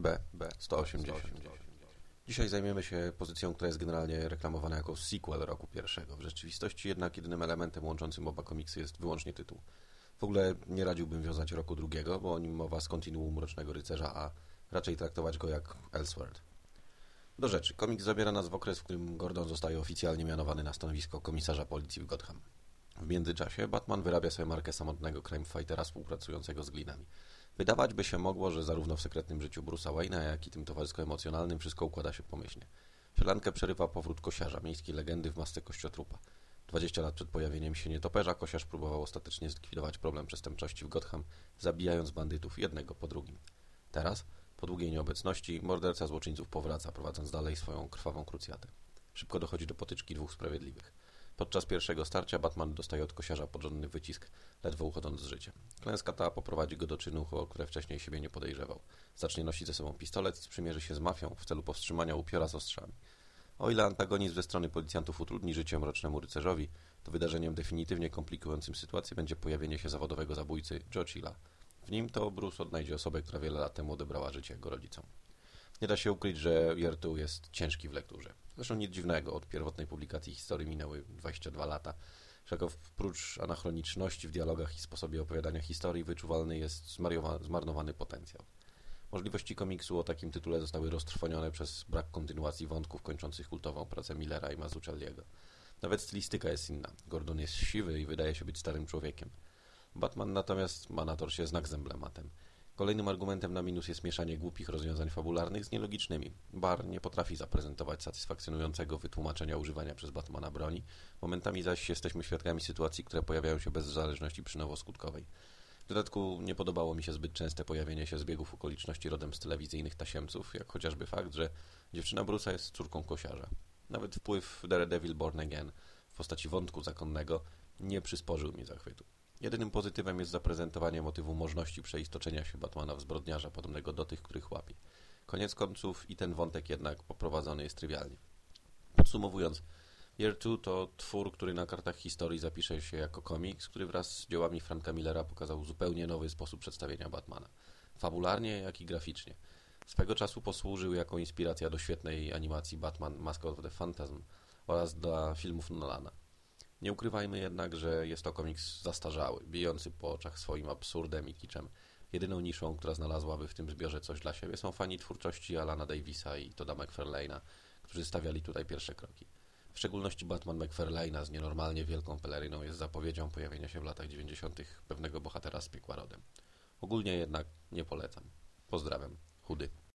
B, B, 180. Dzisiaj zajmiemy się pozycją, która jest generalnie reklamowana jako sequel roku pierwszego. W rzeczywistości jednak jedynym elementem łączącym oba komiksy jest wyłącznie tytuł. W ogóle nie radziłbym wiązać roku drugiego, bo o nim mowa z kontinuum Mrocznego Rycerza, a raczej traktować go jak Elseworld. Do rzeczy. Komiks zabiera nas w okres, w którym Gordon zostaje oficjalnie mianowany na stanowisko komisarza policji w Gotham. W międzyczasie Batman wyrabia sobie markę samotnego crime fightera współpracującego z glinami. Wydawać by się mogło, że zarówno w sekretnym życiu Bruce'a Wayne'a, jak i tym towarzysko-emocjonalnym wszystko układa się pomyślnie. Sielankę przerywa powrót kosiarza, miejskiej legendy w masce kościotrupa. 20 lat przed pojawieniem się nietoperza kosiarz próbował ostatecznie zlikwidować problem przestępczości w Gotham, zabijając bandytów jednego po drugim. Teraz, po długiej nieobecności, morderca złoczyńców powraca, prowadząc dalej swoją krwawą krucjatę. Szybko dochodzi do potyczki dwóch sprawiedliwych. Podczas pierwszego starcia Batman dostaje od kosiarza porządny wycisk, ledwo uchodząc z życiem. Klęska ta poprowadzi go do czynu, o które wcześniej siebie nie podejrzewał. Zacznie nosić ze sobą pistolet, sprzymierzy się z mafią w celu powstrzymania upiora z ostrzami. O ile antagonizm ze strony policjantów utrudni życie mrocznemu rycerzowi, to wydarzeniem definitywnie komplikującym sytuację będzie pojawienie się zawodowego zabójcy Joe Chilla. W nim to Bruce odnajdzie osobę, która wiele lat temu odebrała życie jego rodzicom. Nie da się ukryć, że Jertu jest ciężki w lekturze. Zresztą nic dziwnego, od pierwotnej publikacji historii minęły 22 lata. Wszak oprócz anachroniczności w dialogach i sposobie opowiadania historii wyczuwalny jest zmarnowany potencjał. Możliwości komiksu o takim tytule zostały roztrwonione przez brak kontynuacji wątków kończących kultową pracę Millera i Mazzucchelliego. Nawet stylistyka jest inna. Gordon jest siwy i wydaje się być starym człowiekiem. Batman natomiast ma na torsie znak z emblematem. Kolejnym argumentem na minus jest mieszanie głupich rozwiązań fabularnych z nielogicznymi. Bar nie potrafi zaprezentować satysfakcjonującego wytłumaczenia używania przez Batmana broni, momentami zaś jesteśmy świadkami sytuacji, które pojawiają się bez zależności przynowo-skutkowej. W dodatku nie podobało mi się zbyt częste pojawienie się zbiegów okoliczności rodem z telewizyjnych tasiemców, jak chociażby fakt, że dziewczyna Bruce'a jest córką kosiarza. Nawet wpływ Daredevil Born Again w postaci wątku zakonnego nie przysporzył mi zachwytu. Jedynym pozytywem jest zaprezentowanie motywu możliwości przeistoczenia się Batmana w zbrodniarza, podobnego do tych, których łapie. Koniec końców i ten wątek jednak poprowadzony jest trywialnie. Podsumowując, Year 2 to twór, który na kartach historii zapisze się jako komiks, który wraz z dziełami Franka Millera pokazał zupełnie nowy sposób przedstawienia Batmana. Fabularnie, jak i graficznie. Swego czasu posłużył jako inspiracja do świetnej animacji Batman Mask of the Phantasm oraz dla filmów Nolana. Nie ukrywajmy jednak, że jest to komiks zastarzały, bijący po oczach swoim absurdem i kiczem. Jedyną niszą, która znalazłaby w tym zbiorze coś dla siebie są fani twórczości Alana Davisa i Toda McFarlane'a, którzy stawiali tutaj pierwsze kroki. W szczególności Batman McFarlane'a z nienormalnie wielką peleryną jest zapowiedzią pojawienia się w latach 90. pewnego bohatera z piekła rodem. Ogólnie jednak nie polecam. Pozdrawiam. Chudy.